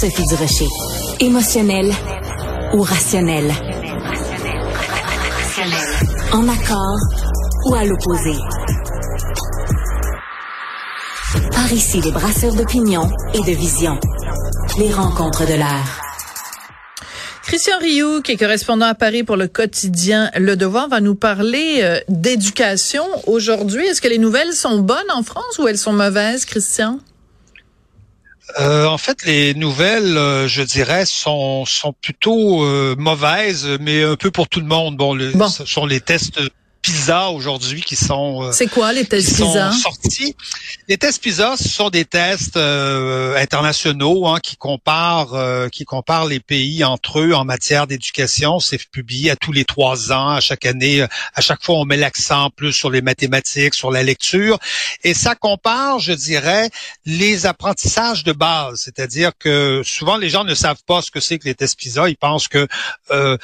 Sophie Durocher. Émotionnelle ou rationnelle? En accord ou à l'opposé? Par ici, les brasseurs d'opinion et de vision. Les rencontres de l'air. Christian Rioux, qui est correspondant à Paris pour le quotidien Le Devoir, va nous parler euh, d'éducation aujourd'hui. Est-ce que les nouvelles sont bonnes en France ou elles sont mauvaises, Christian? Euh, en fait, les nouvelles, euh, je dirais, sont sont plutôt mauvaises, mais un peu pour tout le monde. Bon, le, ce sont les tests PISA aujourd'hui qui sont C'est quoi les tests PISA? sortis. Les tests PISA ce sont des tests euh, internationaux hein, qui comparent euh, qui comparent les pays entre eux en matière d'éducation, c'est publié à tous les trois ans, à chaque année, à chaque fois on met l'accent plus sur les mathématiques, sur la lecture. Et ça compare, je dirais, les apprentissages de base, c'est-à-dire que souvent les gens ne savent pas ce que c'est que les tests PISA, ils pensent que euh,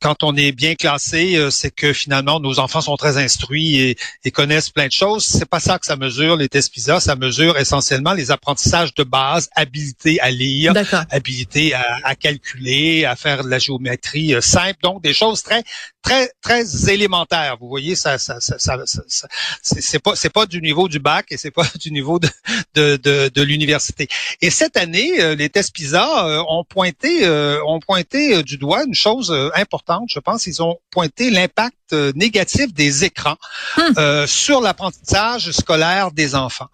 quand on est bien classé, c'est que finalement nos enfants sont très instruits et, et, connaissent plein de choses. C'est pas ça que ça mesure les tests PISA. Ça mesure essentiellement les apprentissages de base, habilité à lire, habilité à, à, calculer, à faire de la géométrie euh, simple. Donc des choses très très très élémentaires. Vous voyez, ça, ça, ça, ça, c'est pas c'est pas du niveau du bac et c'est pas du niveau de de, de, de l'université. Et cette année, euh, les tests PISA euh, ont pointé ont pointé du doigt une chose importante. Je pense ils ont pointé l'impact négatif des écrans hum. euh, sur l'apprentissage scolaire des enfants.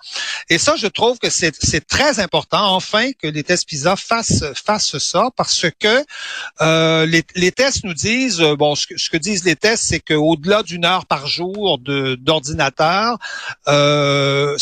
Et ça, je trouve que c'est très important, enfin, que les tests PISA fassent, fassent ça, parce que euh, les, les, tests nous disent, euh, bon, ce que, ce que disent les tests, c'est qu'au-delà d'une heure par jour d'ordinateur, euh,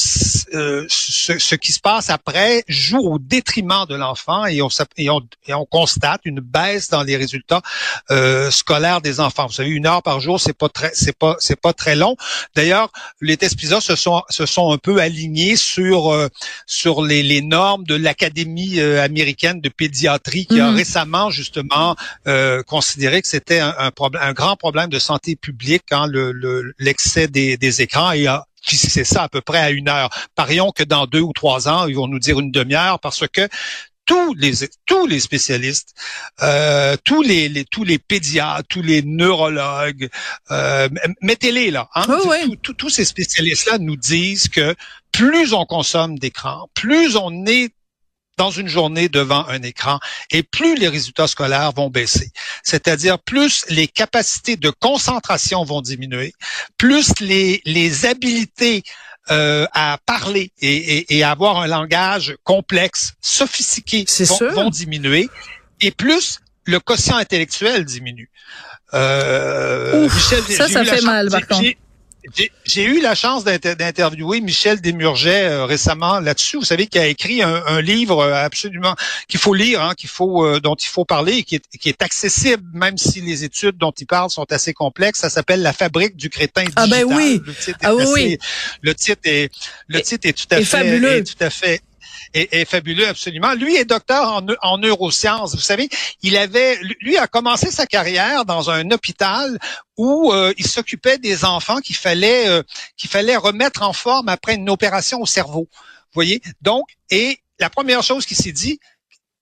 euh, ce, ce, qui se passe après joue au détriment de l'enfant et on, et, on, et on constate une baisse dans les résultats euh, scolaires des enfants. Vous savez, une heure par jour, c'est pas très, c'est pas c'est pas très long. D'ailleurs, les tests PISA se sont se sont un peu alignés sur euh, sur les, les, normes de l'Académie euh, américaine de pédiatrie qui a mhm. récemment justement euh, considéré que c'était un, un, problème, un grand problème de santé publique, hein, le l'excès des, des écrans et a c'est ça à peu près à une heure. Parions que dans deux ou trois ans, ils vont nous dire une demi-heure parce que tous les tous les spécialistes, euh, tous les, tous les pédiatres, tous les neurologues, euh, mettez-les là. Hein? Tous ces spécialistes-là nous disent que plus on consomme d'écran, plus on est dans une journée devant un écran et plus les résultats scolaires vont baisser. C'est-à-dire plus les capacités de concentration vont diminuer, plus les, les habiletés euh, à parler et, et, avoir un langage complexe, sophistiqué vont, vont, diminuer, et plus le quotient intellectuel diminue. Euh, Michel, ça, ça fait mal, par contre. J'ai eu la chance d'interviewer Michel Desmurget euh, récemment là-dessus. Vous savez qu'il a écrit un, livre euh, absolument qu'il faut lire, hein, qu'il faut euh, dont il faut parler, et qui est, qui est accessible même si les études dont il parle sont assez complexes. Ça s'appelle La fabrique du crétin digital. Ah ben oui. Le titre est, ah oui. le titre est le titre est tout à fait fabuleux. Est tout à fait est, fabuleux absolument. Lui est docteur en, en, neurosciences. Vous savez, il avait, lui a commencé sa carrière dans un hôpital où euh, il s'occupait des enfants qu'il fallait euh, qu'il fallait remettre en forme après une opération au cerveau. Vous voyez. Donc, et la première chose qu'il s'est dit,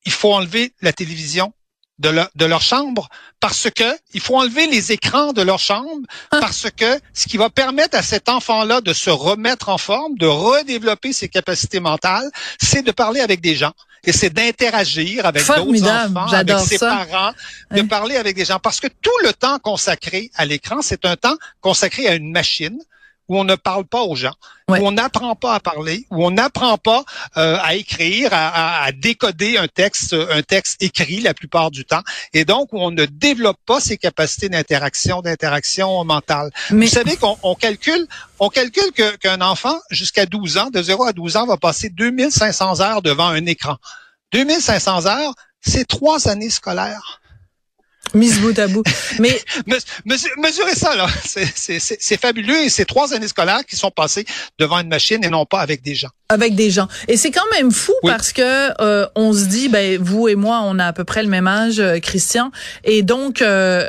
il faut enlever la télévision de, leur chambre parce que il faut enlever les écrans de leur chambre ah. parce que ce qui va permettre à cet enfant-là de se remettre en forme, de redévelopper ses capacités mentales, c'est de parler avec des gens et c'est d'interagir avec d'autres enfants, avec ses parents, de parler avec des gens. Parce que tout le temps consacré à l'écran, c'est un temps consacré à une machine où on ne parle pas aux gens, où on n'apprend pas à parler, où on n'apprend pas euh, à écrire, à, décoder un texte, un texte écrit la plupart du temps, et donc où on ne développe pas ses capacités d'interaction, d'interaction mentale. Vous savez qu'on calcule, on calcule qu'un enfant jusqu'à 12 ans, de 0 à 12 ans, va passer 2500 heures devant un écran. 2500 heures, c'est trois années scolaires. Mise bout à bout. Mais mesurez ça là, c'est fabuleux et c'est trois années scolaires qui sont passées devant une machine et non pas avec des gens. Avec des gens. Et c'est quand même fou parce que euh, on se dit, ben vous et moi, on a à peu près le même âge, euh, Christian, et donc euh,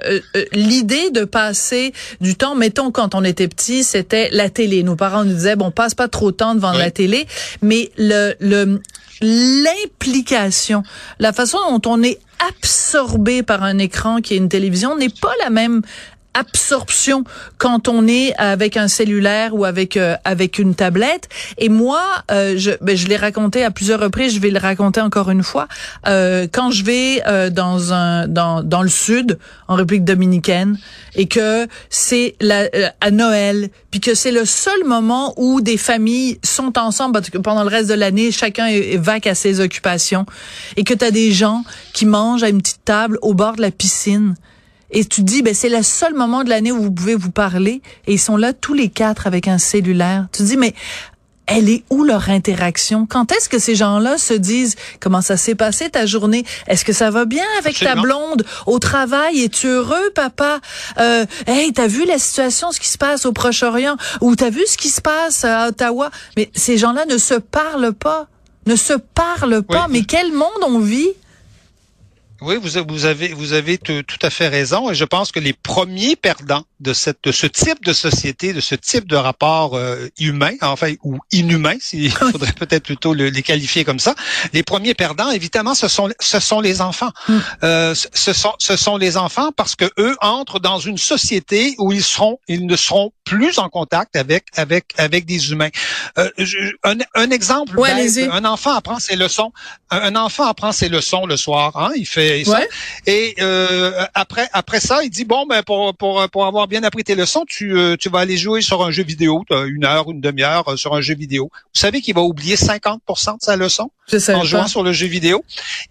l'idée de passer du temps, mettons quand on était petit, c'était la télé. Nos parents nous disaient, bon, passe pas trop de temps devant la télé, mais le le l'implication, la façon dont on est absorbé par un écran qui est une télévision n'est pas la même absorption quand on est avec un cellulaire ou avec euh, avec une tablette. Et moi, euh, je, ben, je l'ai raconté à plusieurs reprises. Je vais le raconter encore une fois. Euh, quand je vais euh, dans un dans dans le sud, en République dominicaine, et que c'est la, à Noël, puis que c'est le seul moment où des familles sont ensemble parce que pendant le reste de l'année, chacun est, à ses occupations, et que tu as des gens qui mangent à une petite table au bord de la piscine et tu dis, ben, c'est le seul moment de l'année où vous pouvez vous parler. Et ils sont là tous les quatre avec un cellulaire. Tu dis, mais elle est où leur interaction? Quand est-ce que ces gens-là se disent comment ça s'est passé ta journée? Est-ce que ça va bien avec ta blonde? Au travail? Es-tu heureux, papa? Euh, hey, t'as vu la situation, ce qui se passe au Proche-Orient? Ou t'as vu ce qui se passe à Ottawa? Mais ces gens-là ne se parlent pas. Ne se parlent pas. Mais quel monde on vit? Oui, vous, vous avez vous avez tout, à fait raison et je pense que les premiers perdants de cette de ce type de société, de ce type de rapport euh, humain, enfin ou inhumain, s'il faudrait peut-être plutôt le, les qualifier comme ça. Les premiers perdants, évidemment, ce sont ce sont les enfants. Mm. Euh, ce sont ce sont les enfants parce que eux entrent dans une société où ils seront ils ne seront plus en contact avec avec avec des humains. Euh, un, un, exemple, un enfant apprend ses leçons. Un, enfant apprend ses leçons le soir. Hein, il fait et euh, après, après ça, il dit bon, ben pour pour pour avoir bien appris tes leçons, tu euh, tu vas aller jouer sur un jeu vidéo, une heure, une demi-heure euh, sur un jeu vidéo. Vous savez qu'il va oublier 50% de sa leçon en jouant sur le jeu vidéo?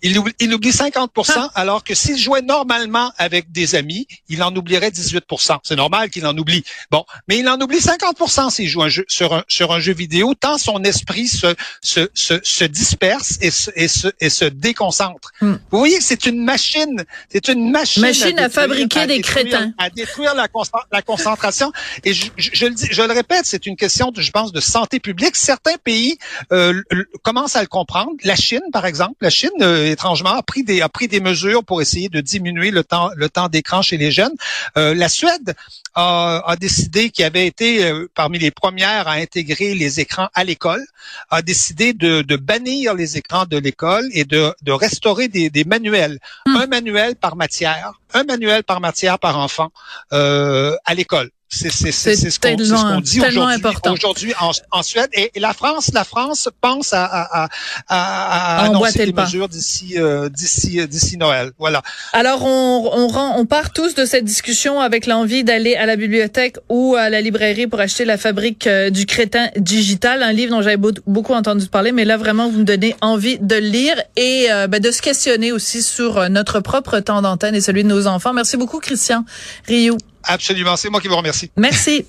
Il oublie, il oublie 50%, ah. alors que s'il jouait normalement avec des amis, il en oublierait 18%. C'est normal qu'il en oublie. Bon, mais il en oublie 50% s'il joue un jeu, sur un sur un jeu vidéo, tant son esprit se se se, se disperse et se, et se et se déconcentre. Hmm. Vous voyez que c'est une machine. C'est une machine. Machine à, fabriquer des crétins. À détruire la, la concentration. Et je, je, le dis, je le répète, c'est une question, de, je pense, de santé publique. Certains pays euh, commencent à le comprendre. La Chine, par exemple, la Chine, euh, étrangement, a pris des a pris des mesures pour essayer de diminuer le temps le temps d'écran chez les jeunes. Euh, la Suède a, a décidé, qui avait été euh, parmi les premières à intégrer les écrans à l'école, a décidé de, de bannir les écrans de l'école et de, de restaurer des, des manuels Hmm. un manuel par matière, un manuel par matière par enfant euh, à l'école. C'est ce qu'on dit aujourd'hui en, en, Suède. Et, la France, la France pense à, à, à, à annoncer des mesures d'ici euh, d'ici euh, d'ici Noël. Voilà. Alors on, on, rend, on part tous de cette discussion avec l'envie d'aller à la bibliothèque ou à la librairie pour acheter La Fabrique euh, du crétin digital, un livre dont j'avais beaucoup entendu parler, mais là vraiment vous me donnez envie de le lire et ben, de se questionner aussi sur notre propre temps d'antenne et celui de nos enfants. Merci beaucoup Christian Rioux. Absolument, c'est moi qui vous remercie. Merci.